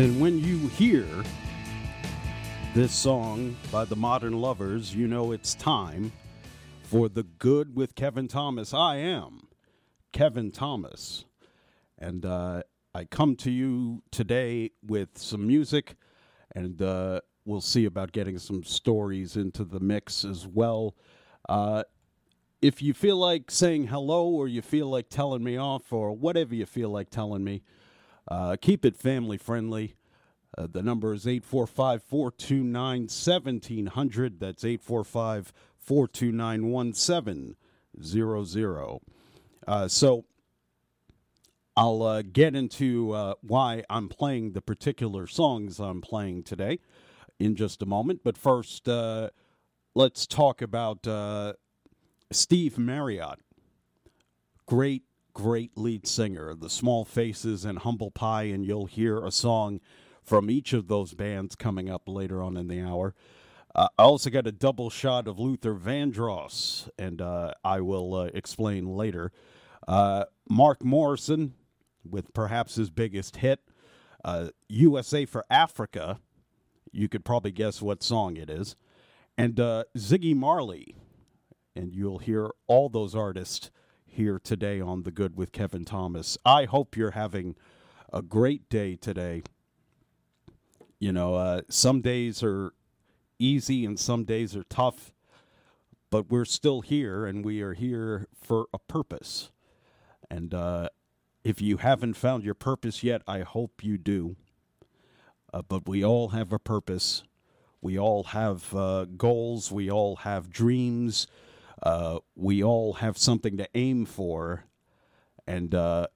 And when you hear this song by the Modern Lovers, you know it's time for The Good with Kevin Thomas. I am Kevin Thomas. And uh, I come to you today with some music, and uh, we'll see about getting some stories into the mix as well. Uh, if you feel like saying hello or you feel like telling me off or whatever you feel like telling me, uh, keep it family friendly. Uh, the number is 845 429 1700. That's 845 429 1700. Uh, so I'll uh, get into uh, why I'm playing the particular songs I'm playing today in just a moment. But first, uh, let's talk about Steve Marriott. Great, great lead singer. The Small Faces and Humble Pie, and you'll hear a song from each of those bands coming up later on in the hour. Uh, I also got a double shot of Luther Vandross, and uh, I will uh, explain later. Uh, Mark Morrison, with perhaps his biggest hit, USA uh, for Africa. You could probably guess what song it is. And uh, Ziggy Marley. And you'll hear all those artists here today on The Good with Kevin Thomas. I hope you're having a great day today. You know, uh, some days are easy and some days are tough, but we're still here and we are here for a purpose. And uh, if you haven't found your purpose yet, I hope you do. Uh, but we all have a purpose. We all have uh, goals. We all have dreams. Uh, we all have something to aim for. And, uh,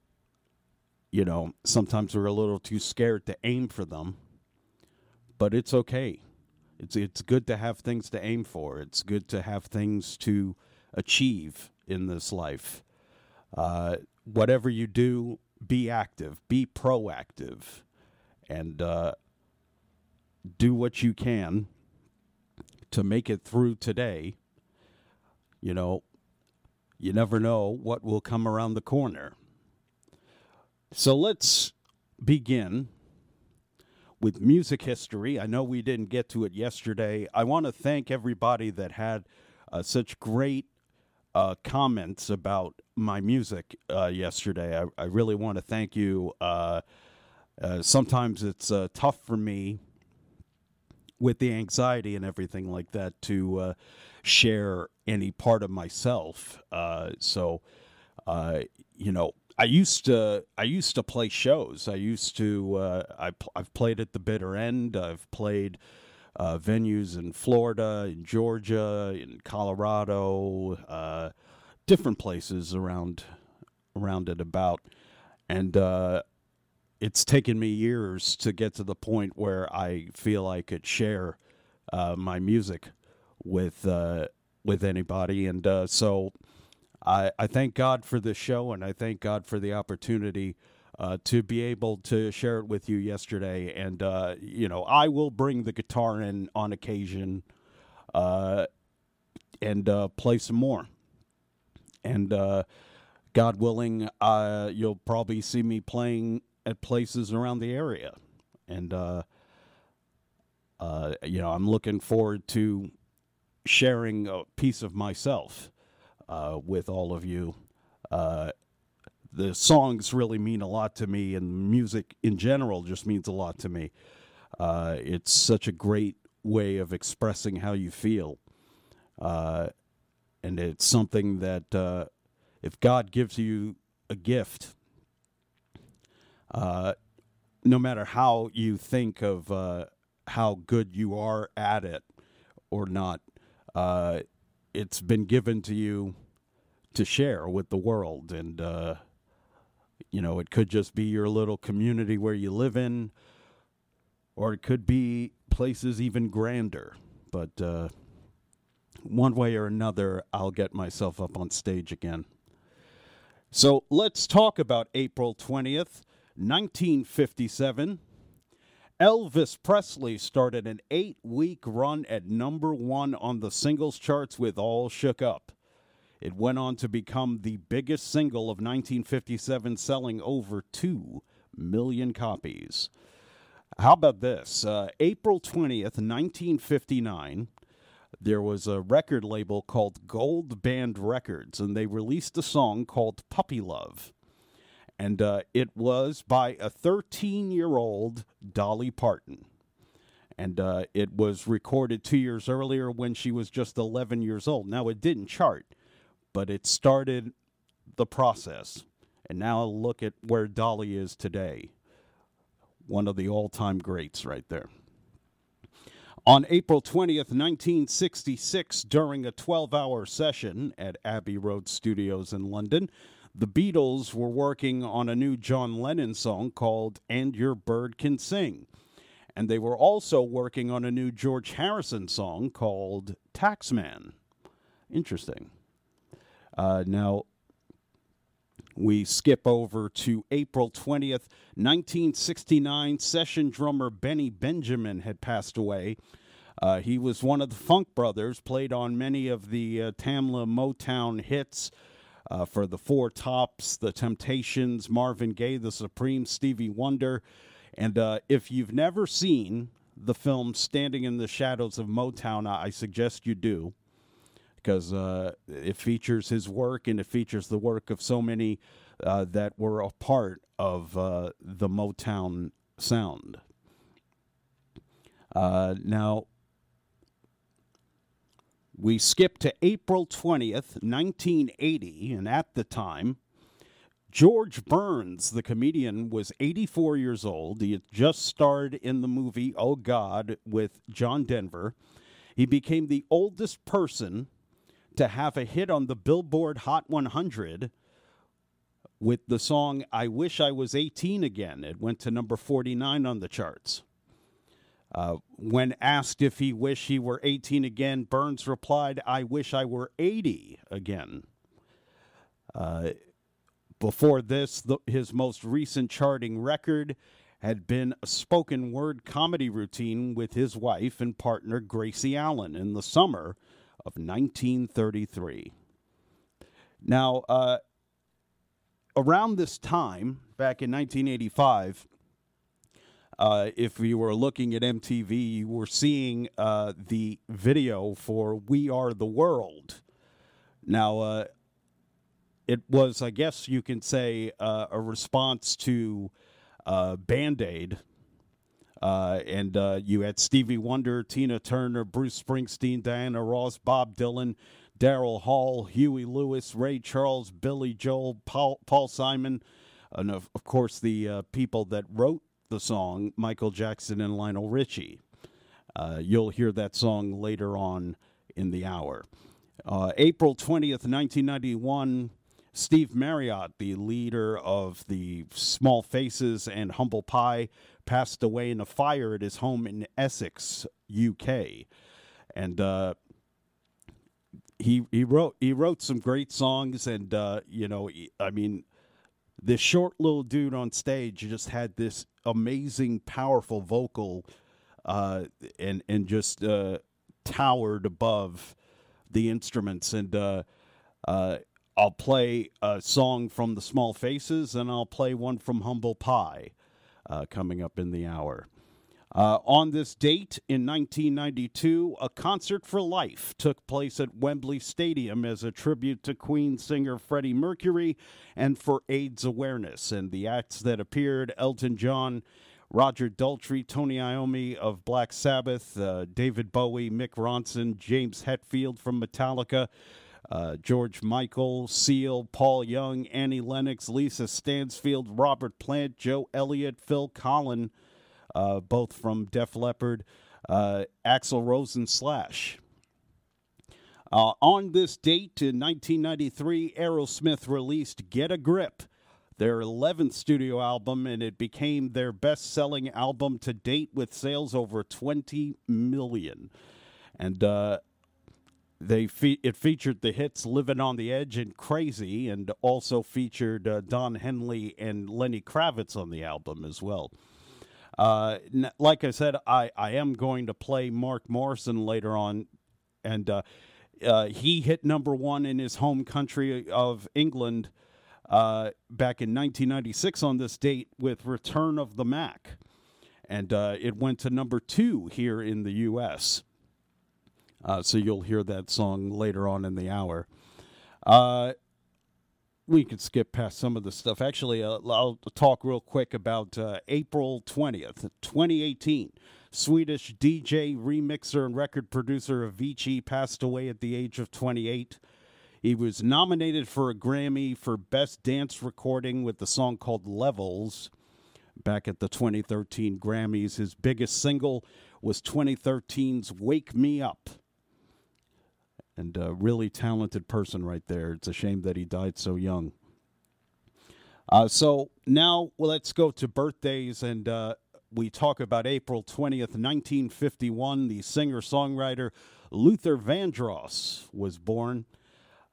you know, sometimes we're a little too scared to aim for them. But it's okay. It's, it's good to have things to aim for, it's good to have things to achieve in this life. Uh, whatever you do, be active, be proactive, and uh, do what you can to make it through today. You know, you never know what will come around the corner. So let's begin with music history. I know we didn't get to it yesterday. I want to thank everybody that had uh, such great uh, comments about my music uh, yesterday. I, I, really want to thank you. Uh, uh, sometimes it's uh, tough for me with the anxiety and everything like that to share any part of myself. so, you know, I used to I used to play shows. I used to uh, I I've played at the bitter end. I've played uh, venues in Florida, in Georgia, in Colorado, uh, different places around around it about, and uh, it's taken me years to get to the point where I feel I could share uh, my music with uh, with anybody, and so I, I thank God for this show, and I thank God for the opportunity uh, to be able to share it with you yesterday. And uh, you know, I will bring the guitar in on occasion, uh, and uh, play some more. And uh, God willing, uh, you'll probably see me playing at places around the area. And you know, I'm looking forward to sharing a piece of myself uh, with all of you. Uh, the songs really mean a lot to me, and music in general just means a lot to me. Uh, it's such a great way of expressing how you feel. Uh, and it's something that uh, if God gives you a gift, uh, no matter how you think of how good you are at it or not, it's been given to you to share with the world. And uh, you know it could just be your little community where you live in or it could be places even grander. But uh, one way or another i'll get myself up on stage again. So let's talk about april 20th 1957 Elvis Presley started an eight week run at number one on the singles charts with All Shook Up. It went on to become the biggest single of 1957, selling over 2 million copies. How about this? Uh, April 20th, 1959, there was a record label called Gold Band Records, and they released a song called Puppy Love. And uh, it was by a 13 year old Dolly Parton. And uh, it was recorded two years earlier when she was just 11 years old. Now, it didn't chart, but it started the process. And now look at where Dolly is today. One of the all time greats right there. On April 20th, 1966, during a 12 hour session at Abbey Road Studios in London, the Beatles were working on a new John Lennon song called And Your Bird Can Sing. And they were also working on a new George Harrison song called Taxman. Interesting. Uh, now, we skip over to April 20th, 1969. Session drummer Benny Benjamin had passed away. Uh, he was one of the Funk Brothers, played on many of the uh, Tamla Motown hits uh, for the Four Tops, The Temptations, Marvin Gaye, The Supreme, Stevie Wonder. And uh, if you've never seen the film Standing in the Shadows of Motown, I suggest you do because uh, it features his work and it features the work of so many uh, that were a part of uh, the Motown sound. Uh, now, we skip to April 20th, 1980, and at the time, George Burns, the comedian, was 84 years old. He had just starred in the movie Oh God with John Denver. He became the oldest person to have a hit on the Billboard Hot 100 with the song I Wish I Was 18 Again. It went to number 49 on the charts. Uh, when asked if he wished he were 18 again, Burns replied, I wish I were 80 again. Uh, before this, the, his most recent charting record had been a spoken word comedy routine with his wife and partner Gracie Allen in the summer of 1933. Now, uh, around this time, back in 1985, uh, if you were looking at MTV, you were seeing uh, the video for We Are the World. Now, uh, it was, I guess you can say, uh, a response to uh, Band Aid uh, and you had Stevie Wonder, Tina Turner, Bruce Springsteen, Diana Ross, Bob Dylan, Daryl Hall, Huey Lewis, Ray Charles, Billy Joel, Paul, Paul Simon, and of, of course the people that wrote the song, Michael Jackson and Lionel Richie. Uh, you'll hear that song later on in the hour. Uh, April 20th, 1991. Steve Marriott, the leader of the Small Faces and Humble Pie, passed away in a fire at his home in Essex, UK, and uh, he he wrote he wrote some great songs, and uh, you know, I mean, this short little dude on stage just had this amazing, powerful vocal, uh, and and just uh, towered above the instruments, and uh, uh, I'll play a song from the Small Faces, and I'll play one from Humble Pie uh, coming up in the hour. Uh, on this date in 1992, a concert for life took place at Wembley Stadium as a tribute to Queen singer Freddie Mercury and for AIDS awareness. And the acts that appeared Elton John, Roger Daltrey, Tony Iommi of Black Sabbath, uh, David Bowie, Mick Ronson, James Hetfield from Metallica, uh, George Michael, Seal, Paul Young, Annie Lennox, Lisa Stansfield, Robert Plant, Joe Elliott, Phil Collen, uh, both from Def Leppard, uh, Axl Rose and Slash. Uh, on this date in 1993, Aerosmith released Get a Grip, their 11th studio album, and it became their best selling album to date with sales over 20 million. And uh, they fe- it featured the hits "Living on the Edge" and "Crazy," and also featured uh, Don Henley and Lenny Kravitz on the album as well. Uh, n- like I said, I, I am going to play Mark Morrison later on, and uh, uh he hit number one in his home country of England uh, back in 1996 on this date with "Return of the Mac." and uh, it went to number two here in the U.S. So you'll hear that song later on in the hour. We could skip past some of the stuff. Actually, uh, I'll talk real quick about uh, April 20th, 2018. Swedish DJ, remixer, and record producer Avicii passed away at the age of 28. He was nominated for a Grammy for Best Dance Recording with the song called Levels back at the 2013 Grammys. His biggest single was 2013's Wake Me Up and a really talented person right there. It's a shame that he died so young. Uh, so now well, let's go to birthdays, and uh, we talk about April 20th, 1951. The singer songwriter Luther Vandross was born.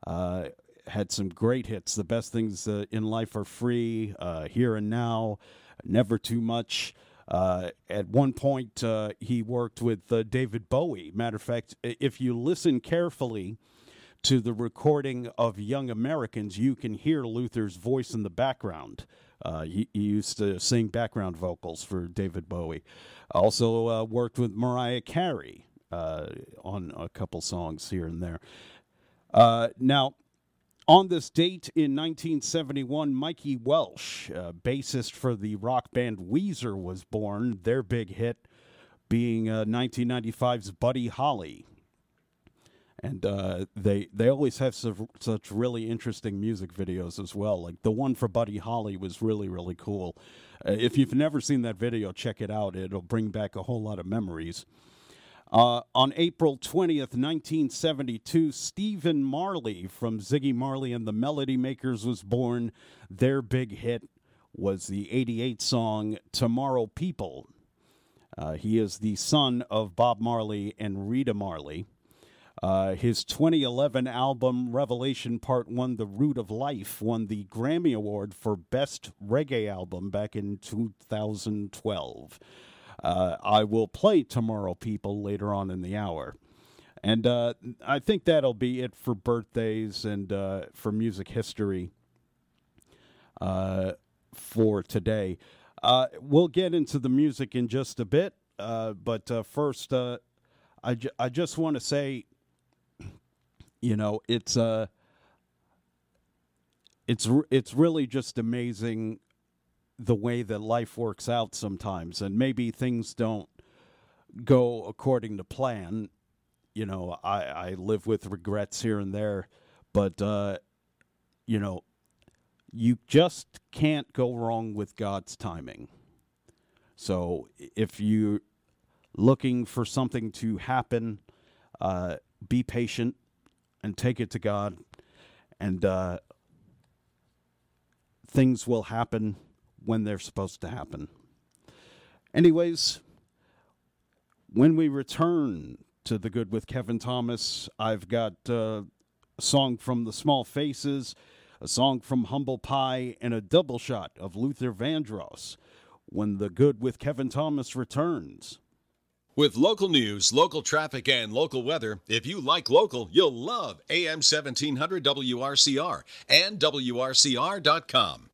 Uh, had some great hits. The best things uh, in life are free, uh, here and now, never too much. Uh, at one point, uh, he worked with uh, David Bowie. Matter of fact, if you listen carefully to the recording of Young Americans, you can hear Luther's voice in the background. Uh, he, he, used to sing background vocals for David Bowie. Also uh, worked with Mariah Carey uh, on a couple songs here and there. now, on this date in 1971, Mikey Welsh, uh, bassist for the rock band Weezer, was born. Their big hit being uh, 1995's Buddy Holly. And uh, they they always have su- such really interesting music videos as well. Like the one for Buddy Holly was really really cool. Uh, if you've never seen that video, check it out. It'll bring back a whole lot of memories. Uh, on April 20th, 1972, Stephen Marley from Ziggy Marley and the Melody Makers was born. Their big hit was the 88 song Tomorrow People. Uh, he is the son of Bob Marley and Rita Marley. Uh, his 2011 album Revelation Part 1, The Root of Life, won the Grammy Award for Best Reggae Album back in 2012. Uh, I will play Tomorrow People later on in the hour. And uh, I think that'll be it for birthdays and uh, for music history uh, for today. Uh, we'll get into the music in just a bit, uh, but first, I, ju- I just want to say, you know, it's it's it's really just amazing the way that life works out sometimes, and maybe things don't go according to plan. You know, I, I live with regrets here and there, but, uh, you know, you just can't go wrong with God's timing. So if you're looking for something to happen, uh, be patient and take it to God, and uh, things will happen when they're supposed to happen. Anyways, when we return to the good with Kevin Thomas, I've got uh, a song from the Small Faces, a song from Humble Pie, and a double shot of Luther Vandross when the good with Kevin Thomas returns. With local news, local traffic, and local weather, if you like local, you'll love AM 1700 WRCR and WRCR.com.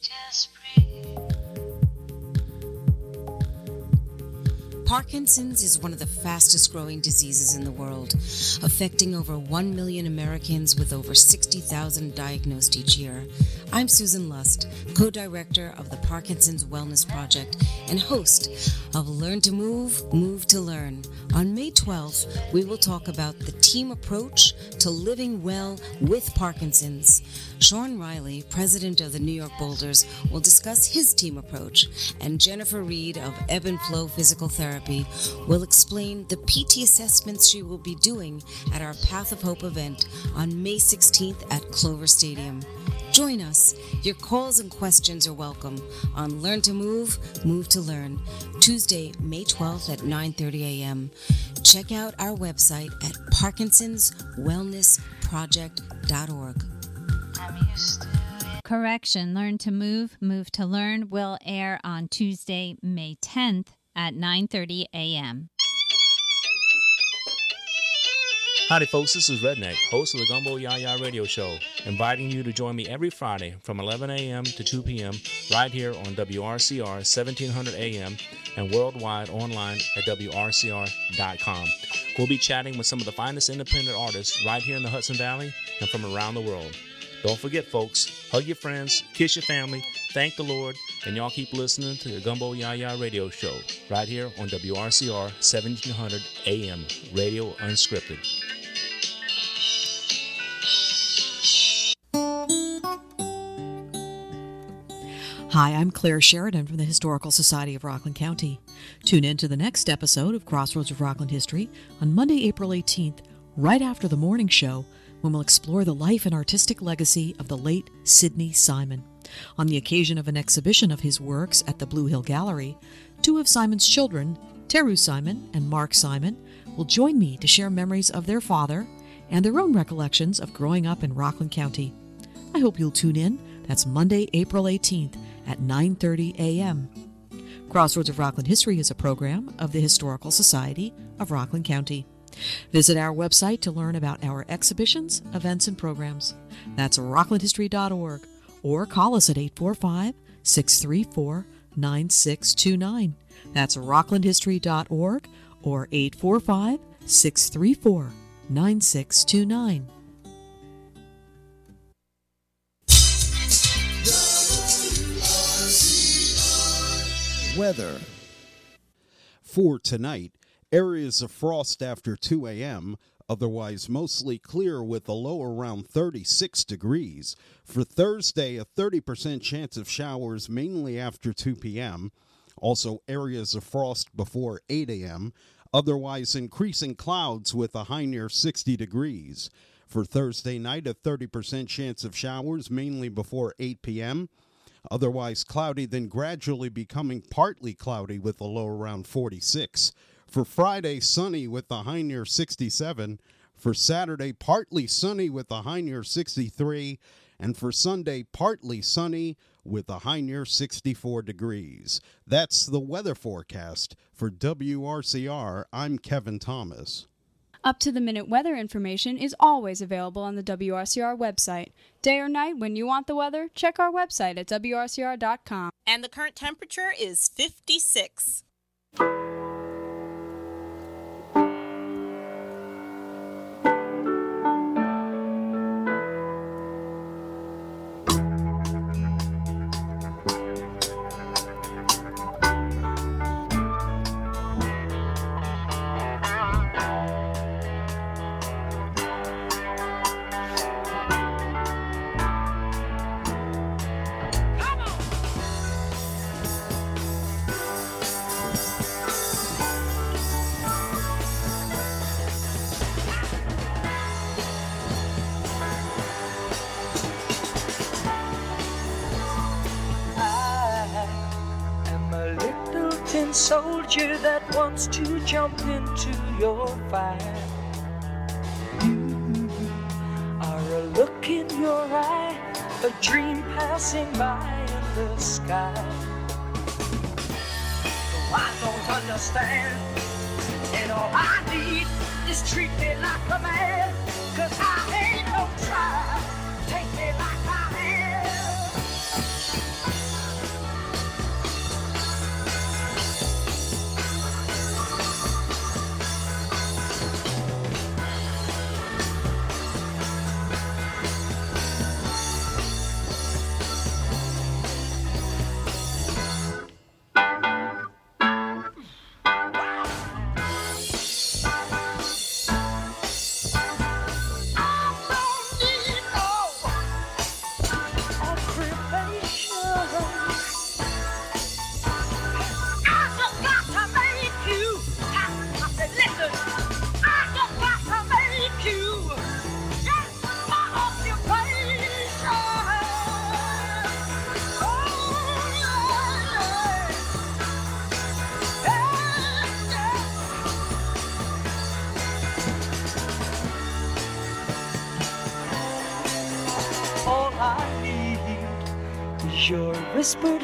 Just Parkinson's is one of the fastest growing diseases in the world, affecting over 1 million Americans with over 60,000 diagnosed each year. I'm Susan Lust, co director of the Parkinson's Wellness Project and host of Learn to Move, Move to Learn. On May 12th, we will talk about the team approach to living well with Parkinson's. Sean Riley, president of the New York Boulders, will discuss his team approach, and Jennifer Reed of Ebb and Flow Physical Therapy will explain the PT assessments she will be doing at our Path of Hope event on May 16th at Clover Stadium. Join us. Your calls and questions are welcome on Learn to Move, Move to Learn, Tuesday, May 12th at 9:30 a.m. Check out our website at parkinsonswellnessproject.org. Correction Learn to Move, Move to Learn will air on Tuesday, May 10th at 9:30 a.m. Howdy, folks. This is Redneck, host of the Gumbo Yaya Radio Show, inviting you to join me every Friday from 11 a.m. to 2 p.m. right here on WRCR 1700 a.m. and worldwide online at WRCR.com. We'll be chatting with some of the finest independent artists right here in the Hudson Valley and from around the world. Don't forget, folks, hug your friends, kiss your family, thank the Lord, and y'all keep listening to the Gumbo Yaya Radio Show right here on WRCR 1700 AM, Radio Unscripted. Hi, I'm Claire Sheridan from the Historical Society of Rockland County. Tune in to the next episode of Crossroads of Rockland History on Monday, April 18th, right after the morning show, when we'll explore the life and artistic legacy of the late Sidney Simon. On the occasion of an exhibition of his works at the Blue Hill Gallery, two of Simon's children, Teru Simon and Mark Simon, will join me to share memories of their father and their own recollections of growing up in Rockland County. I hope you'll tune in. That's Monday, April 18th at 9:30 a.m. Crossroads of Rockland History is a program of the Historical Society of Rockland County. Visit our website to learn about our exhibitions, events, and programs. That's rocklandhistory.org or call us at 845 634 9629. That's rocklandhistory.org or 845 634 9629. Weather. For tonight, areas of frost after 2 a.m., otherwise mostly clear with a low around 36 degrees. For Thursday, a 30% chance of showers mainly after 2 p.m. Also, areas of frost before 8 a.m., otherwise increasing clouds with a high near 60 degrees. For Thursday night, a 30% chance of showers mainly before 8 p.m otherwise cloudy, then gradually becoming partly cloudy with a low around 46. For Friday, sunny with a high near 67. For Saturday, partly sunny with a high near 63. And for Sunday, partly sunny with a high near 64 degrees. That's the weather forecast for WRCR. I'm Kevin Thomas. Up to the minute weather information is always available on the WRCR website. Day or night, when you want the weather, check our website at WRCR.com. And the current temperature is 56.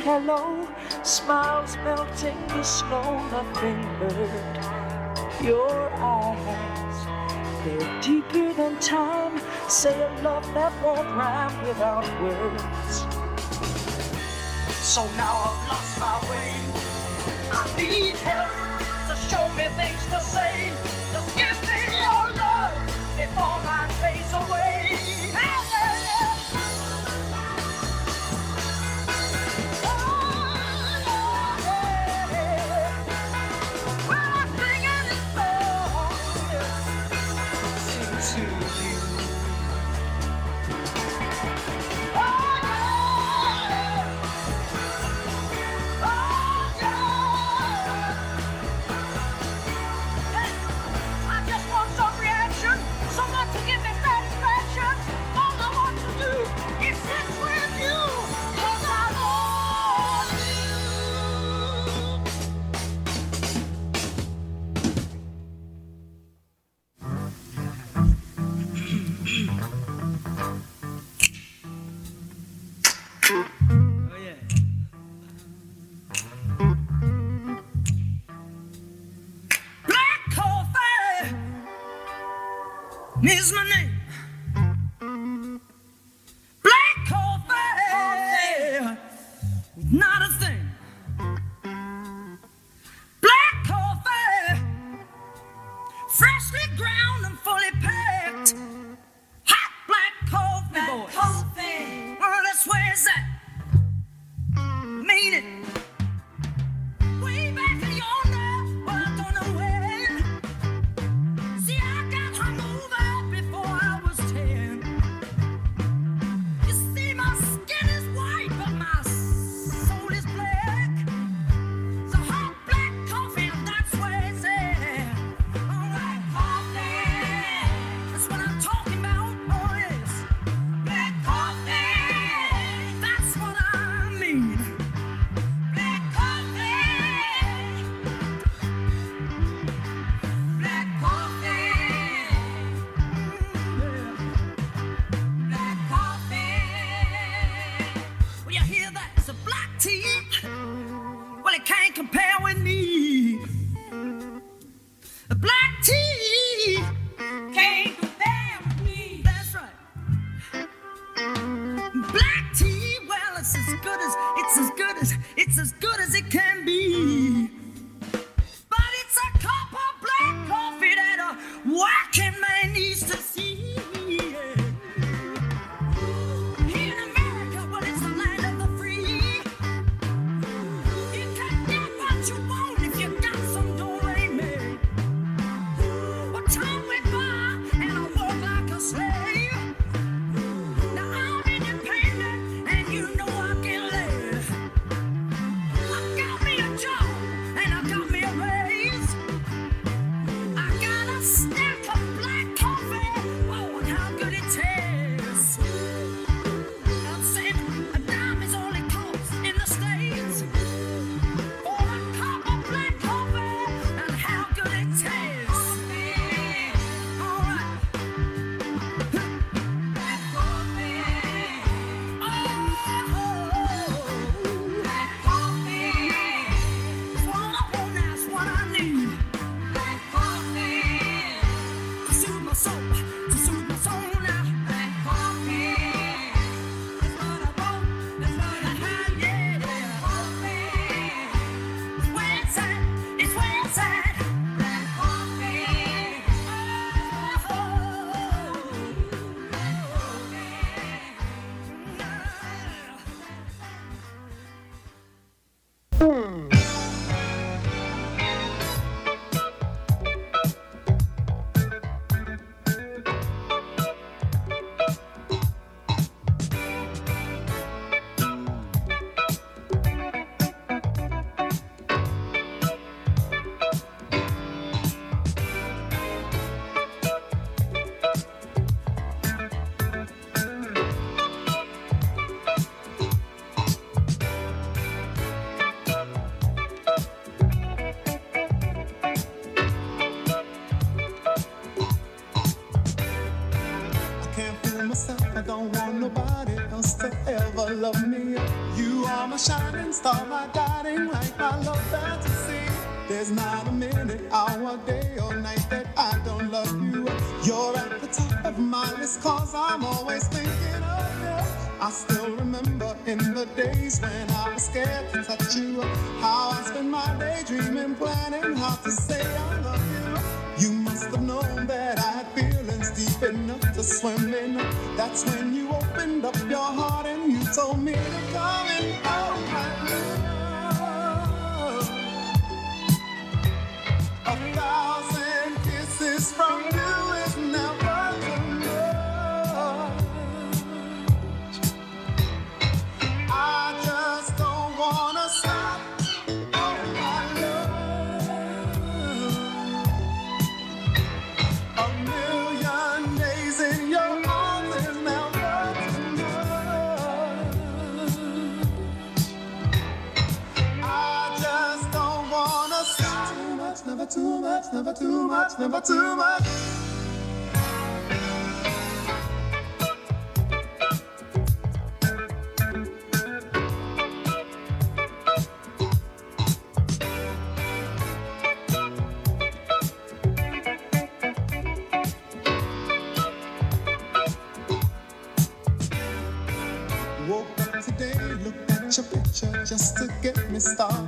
hello, smiles melting the snow, nothing hurt. your eyes. They're deeper than time, say a love that won't rhyme without words. So now I've lost my way. I need help to show me things to is my name. love me. You are my shining star, my guiding light, my love fantasy. There's not a minute, hour, day, or night that I don't love you. You're at the top of my list, cause I'm always thinking of you. I still remember in the days when I was scared to touch you. How I spent my day dreaming, planning how to say I love you. Deep enough to swim in. That's when you opened up your heart and you told me to come and hold my love. A thousand kisses from you much, never too much, never too much. Woke up today, looked at your picture just to get me started.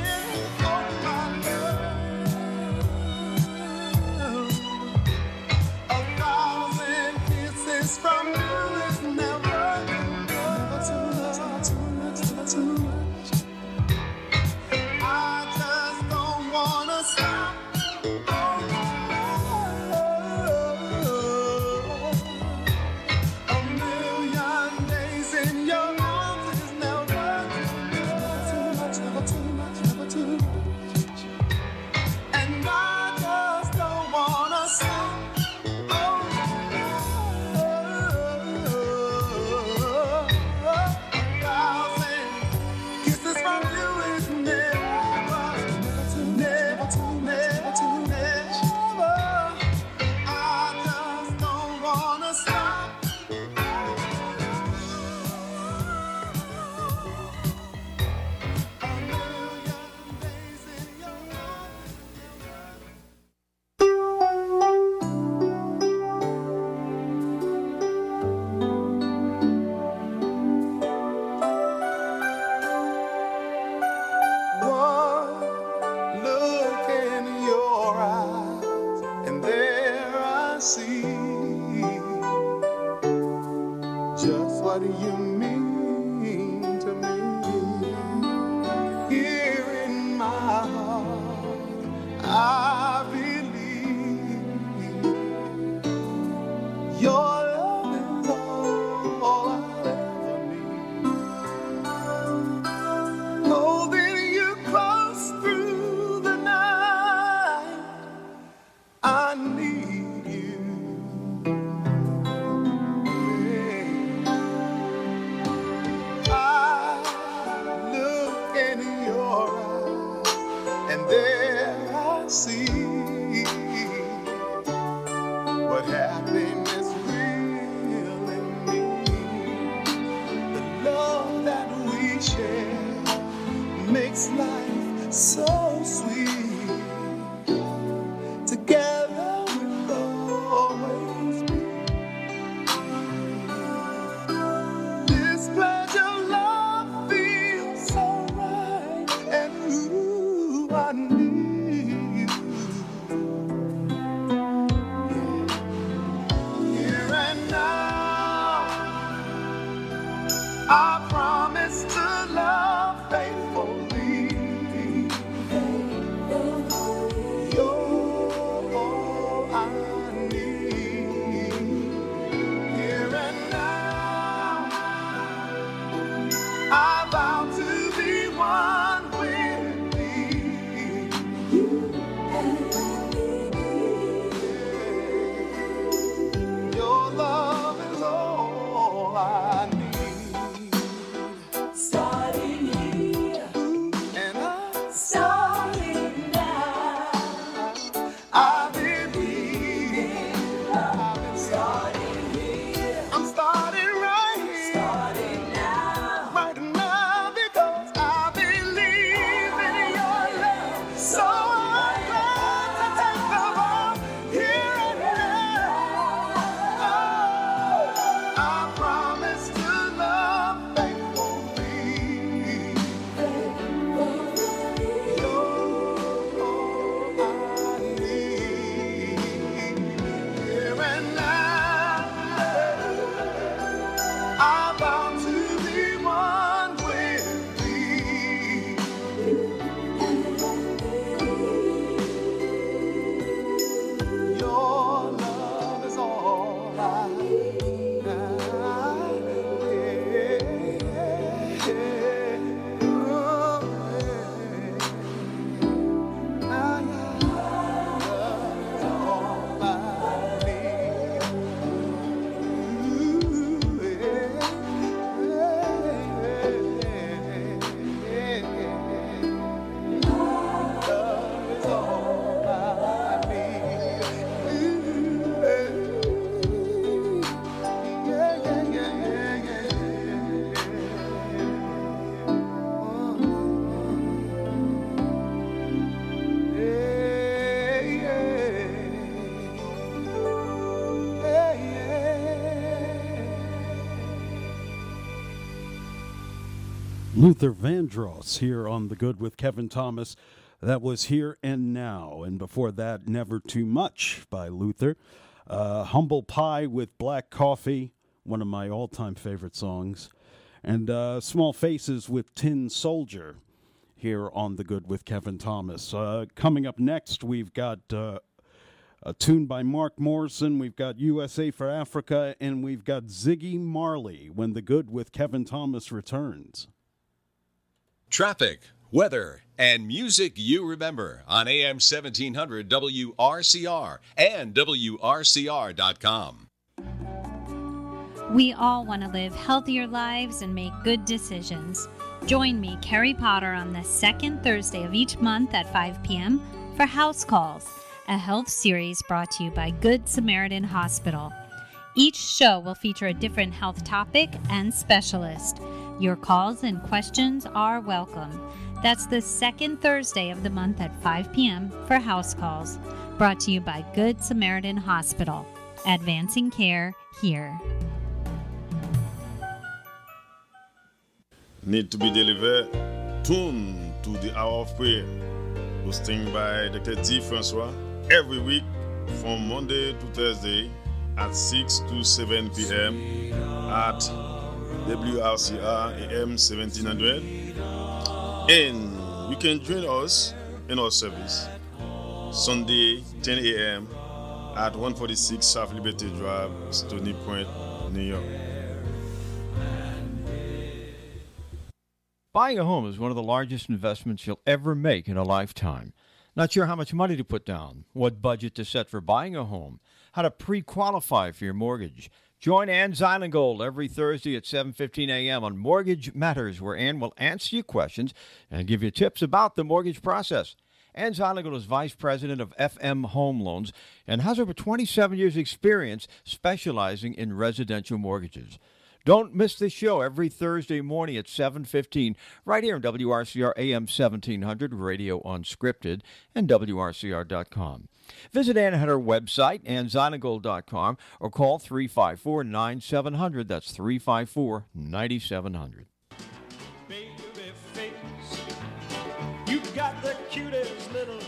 from see. Just what you mean Luther Vandross here on The Good with Kevin Thomas. That was Here and Now. And before that, Never Too Much by Luther. Uh, Humble Pie with Black Coffee, one of my all time favorite songs. And uh, Small Faces with Tin Soldier here on The Good with Kevin Thomas. Uh, coming up next, we've got uh, a tune by Mark Morrison. We've got USA for Africa, and we've got Ziggy Marley when The Good with Kevin Thomas returns. Traffic, weather, and music you remember on AM 1700 WRCR and WRCR.com. We all want to live healthier lives and make good decisions. Join me, Carrie Potter, on the second Thursday of each month at 5 p.m. for House Calls, a health series brought to you by Good Samaritan Hospital. Each show will feature a different health topic and specialist. Your calls and questions are welcome. That's the second Thursday of the month at 5 p.m. for House Calls, brought to you by Good Samaritan Hospital. Advancing care here. Need to be delivered. Tune to the hour of prayer, hosting by Dr. T. Francois every week from Monday to Thursday at 6 to 7 p.m. at WRCR AM 1700. And you can join us in our service Sunday 10 a.m. at 146 South Liberty Drive, Stony Point, New York. Buying a home is one of the largest investments you'll ever make in a lifetime. Not sure how much money to put down, what budget to set for buying a home, how to pre-qualify for your mortgage. Join Ann Zylingold every Thursday at 7:15 a.m. on Mortgage Matters, where Ann will answer your questions and give you tips about the mortgage process. Ann Zylingold is Vice President of FM Home Loans and has over 27 years' experience specializing in residential mortgages. Don't miss this show every Thursday morning at 7:15 right here on WRCR AM 1700 Radio Unscripted and WRCR.com. Visit Ann at her website, annzynagold.com, or call 354 9700. That's 354 9700.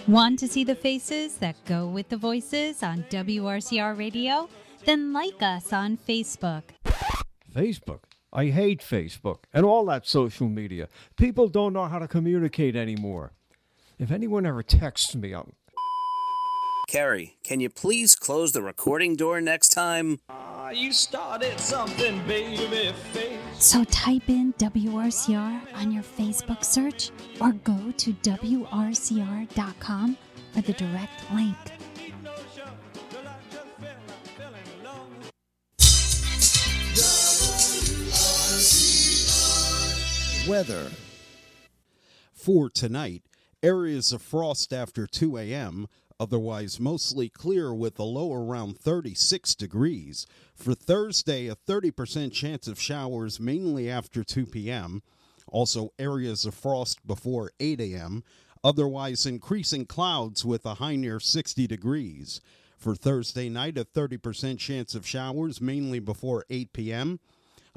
Want to see the faces that go with the voices on WRCR Radio? Then like us on Facebook. Facebook. I hate Facebook and all that social media. People don't know how to communicate anymore. If anyone ever texts me, I'll. Carrie, can you please close the recording door next time? Ah, you started something, baby face. So type in WRCR on your Facebook search or go to WRCR.com for the direct link. Weather. For tonight, areas of frost after 2 a.m., otherwise mostly clear with a low around 36 degrees. For Thursday, a 30% chance of showers mainly after 2 p.m. Also, areas of frost before 8 a.m., otherwise increasing clouds with a high near 60 degrees. For Thursday night, a 30% chance of showers mainly before 8 p.m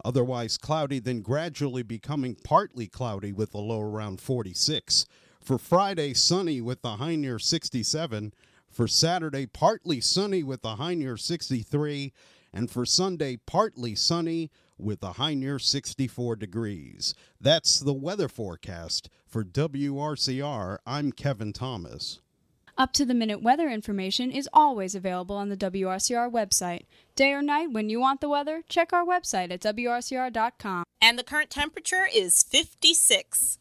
otherwise cloudy, then gradually becoming partly cloudy with a low around 46. For Friday, sunny with a high near 67. For Saturday, partly sunny with a high near 63. And for Sunday, partly sunny with a high near 64 degrees. That's the weather forecast for WRCR. I'm Kevin Thomas. Up to the minute weather information is always available on the WRCR website. Day or night, when you want the weather, check our website at WRCR.com. And the current temperature is 56.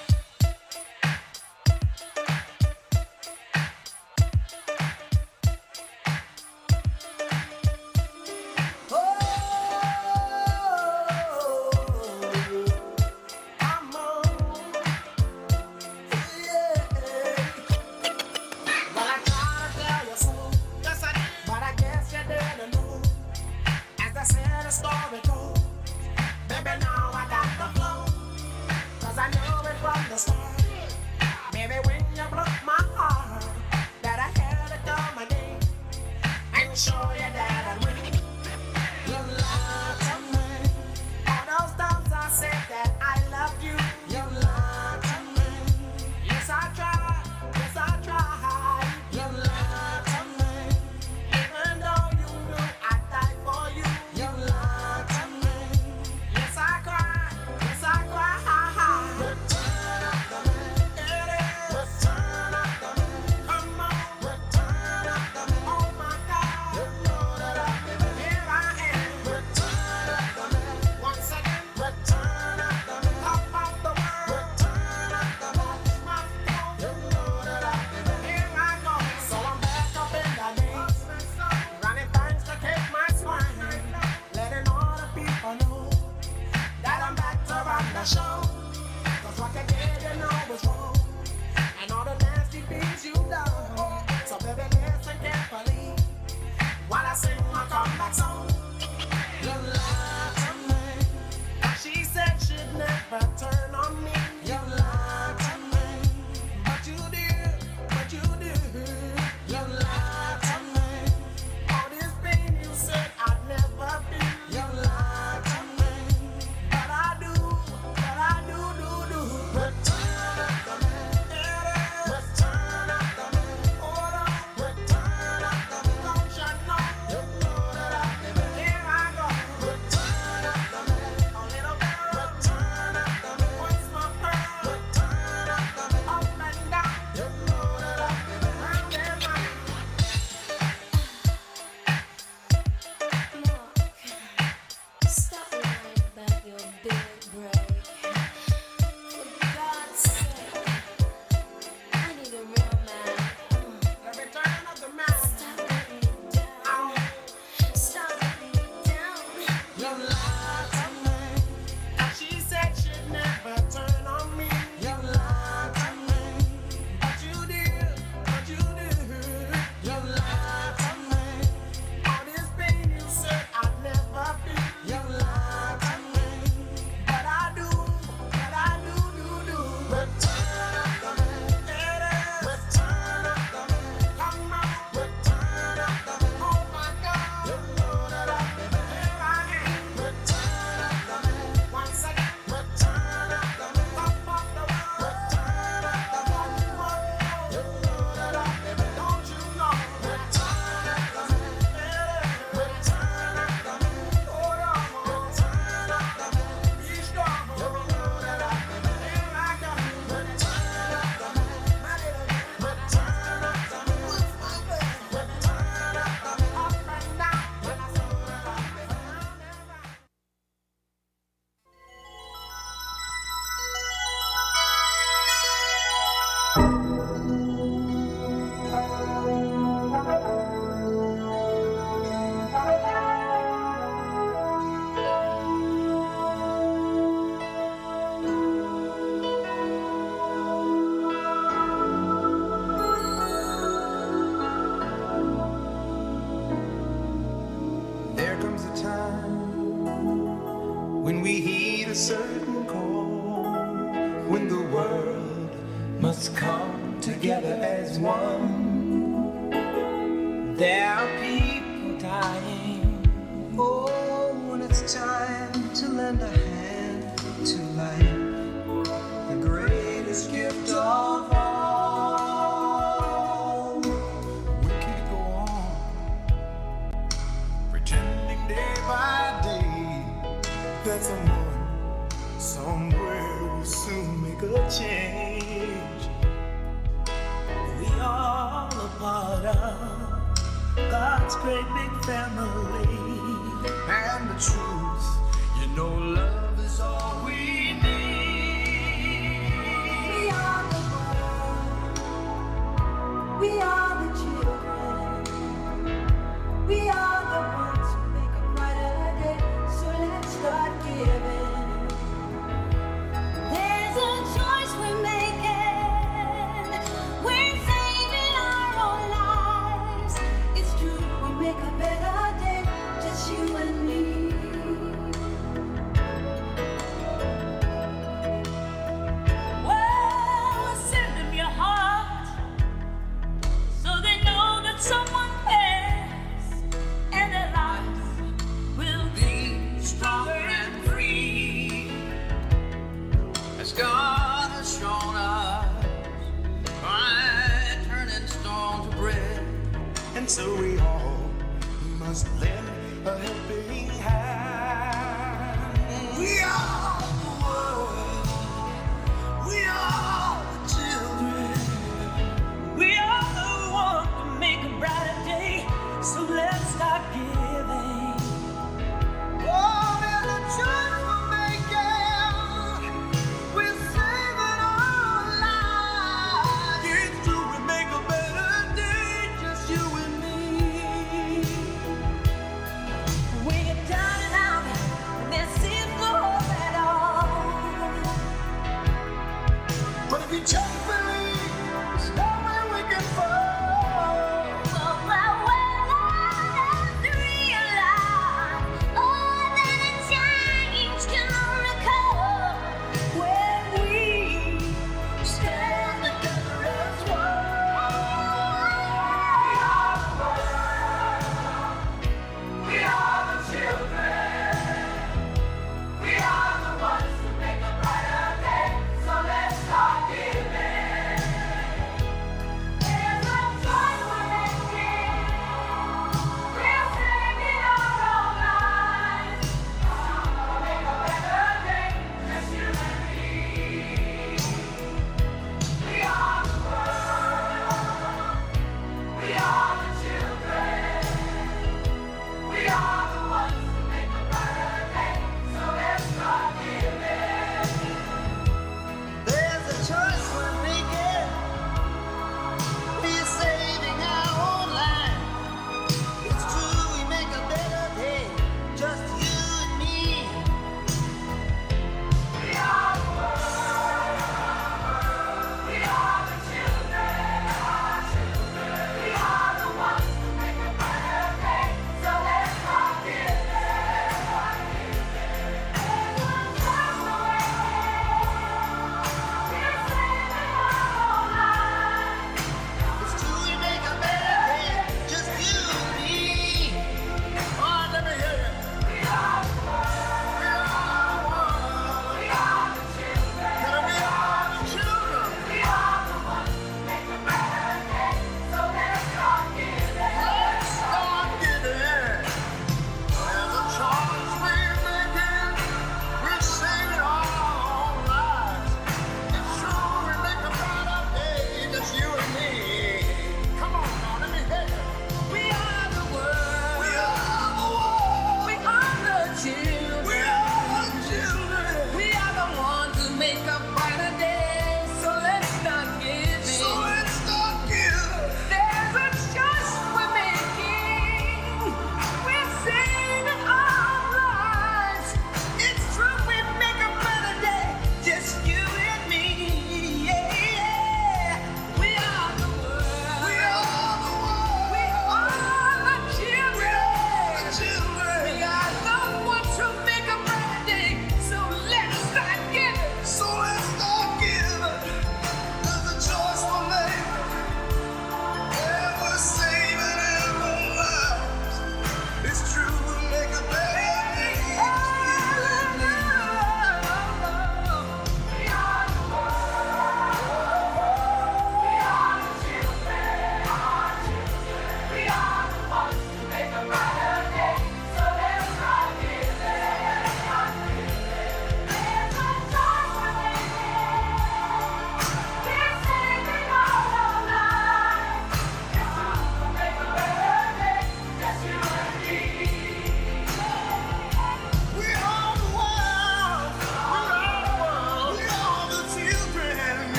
and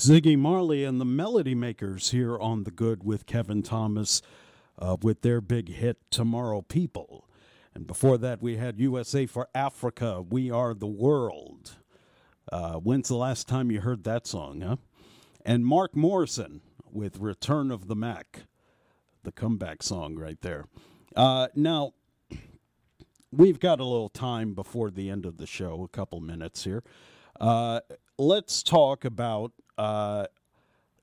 Ziggy Marley and the Melody Makers here on The Good with Kevin Thomas uh, with their big hit Tomorrow People. And before that, we had USA for Africa, We Are the World. Uh, when's the last time you heard that song, huh? And Mark Morrison with Return of the Mack, the comeback song right there. Uh, now, we've got a little time before the end of the show, a couple minutes here. Uh, let's talk about uh,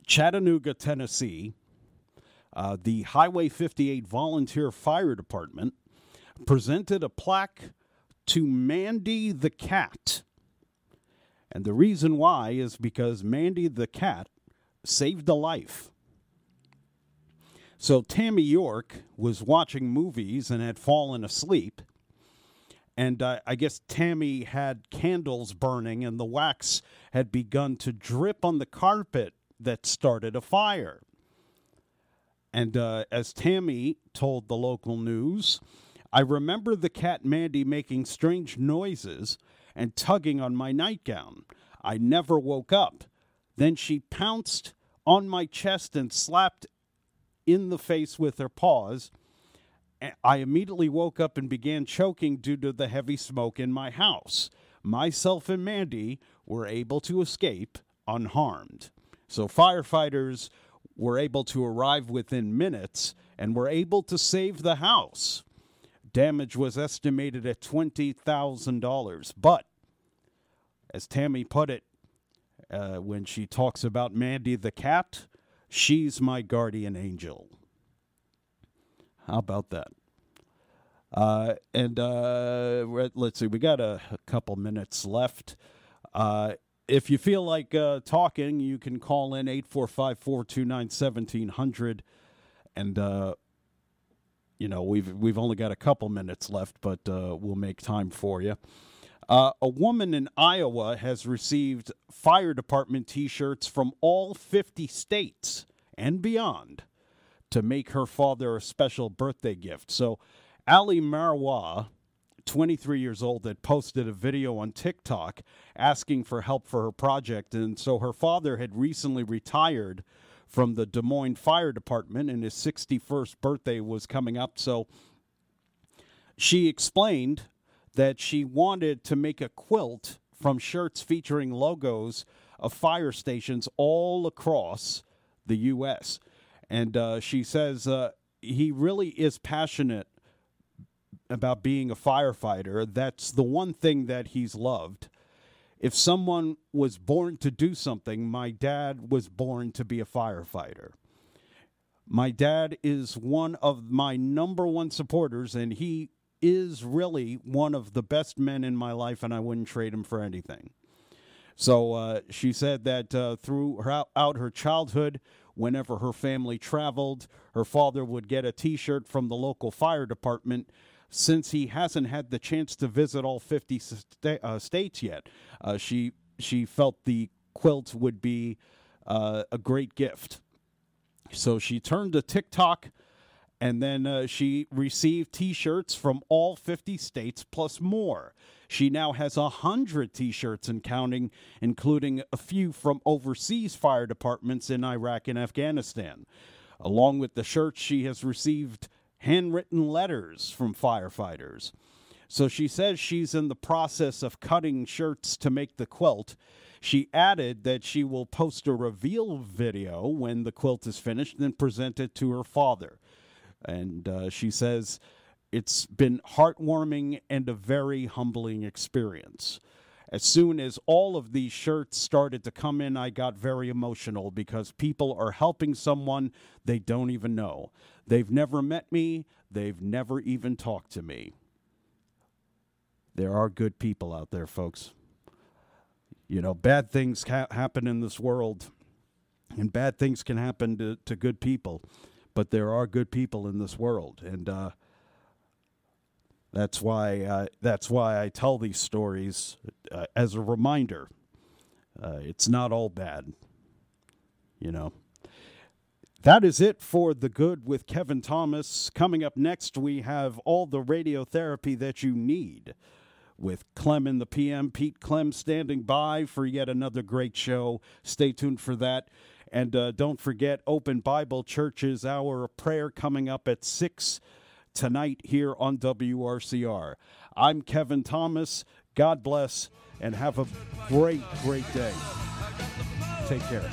Chattanooga, Tennessee. Uh, the Highway 58 Volunteer Fire Department presented a plaque to Mandy the cat. And the reason why is because Mandy the cat saved a life. So Tammy York was watching movies and had fallen asleep and uh, I guess Tammy had candles burning, and the wax had begun to drip on the carpet that started a fire. And uh, as Tammy told the local news, I remember the cat Mandy making strange noises and tugging on my nightgown. I never woke up. Then she pounced on my chest and slapped in the face with her paws I immediately woke up and began choking due to the heavy smoke in my house. Myself and Mandy were able to escape unharmed. So firefighters were able to arrive within minutes and were able to save the house. Damage was estimated at $20,000. But, as Tammy put it uh, when she talks about Mandy the cat, she's my guardian angel. How about that? Uh, and uh, let's see, we got a, couple minutes left. Uh, if you feel like uh, talking, you can call in 845 429 1700. And, uh, you know, we've, we've only got a couple minutes left, but uh, we'll make time for you. a woman in Iowa has received fire department t shirts from all 50 states and beyond to make her father a special birthday gift. So, Ali Marwa, 23 years old, had posted a video on TikTok asking for help for her project. And so her father had recently retired from the Des Moines Fire Department, and his 61st birthday was coming up. So she explained that she wanted to make a quilt from shirts featuring logos of fire stations all across the U.S. And uh, she says uh, he really is passionate about being a firefighter. That's the one thing that he's loved. If someone was born to do something, my dad was born to be a firefighter. My dad is one of my number one supporters, and he is really one of the best men in my life, and I wouldn't trade him for anything. So uh, she said that uh, throughout her childhood, whenever her family traveled, her father would get a t shirt from the local fire department. Since he hasn't had the chance to visit all 50 sta- uh, states yet, uh, she, she felt the quilt would be uh, a great gift. So she turned to TikTok and then uh, she received t shirts from all 50 states plus more. She now has a hundred T-shirts and counting, including a few from overseas fire departments in Iraq and Afghanistan. Along with the shirts, she has received handwritten letters from firefighters. So she says she's in the process of cutting shirts to make the quilt. She added that she will post a reveal video when the quilt is finished and present it to her father. And uh, she says it's been heartwarming and a very humbling experience. As soon as all of these shirts started to come in, I got very emotional because people are helping someone they don't even know. They've never met me, they've never even talked to me. There are good people out there, folks. You know, bad things ca- happen in this world, and bad things can happen to, to good people, but there are good people in this world. And, uh, that's why uh, that's why I tell these stories uh, as a reminder. Uh, it's not all bad, you know. That is it for the good with Kevin Thomas. Coming up next, we have all the radiotherapy that you need with Clem in the PM. Pete Clem standing by for yet another great show. Stay tuned for that. And uh, don't forget, Open Bible Church's hour of prayer coming up at 6 tonight here on WRCR. I'm Kevin Thomas. God bless and have a great, great day. Take care.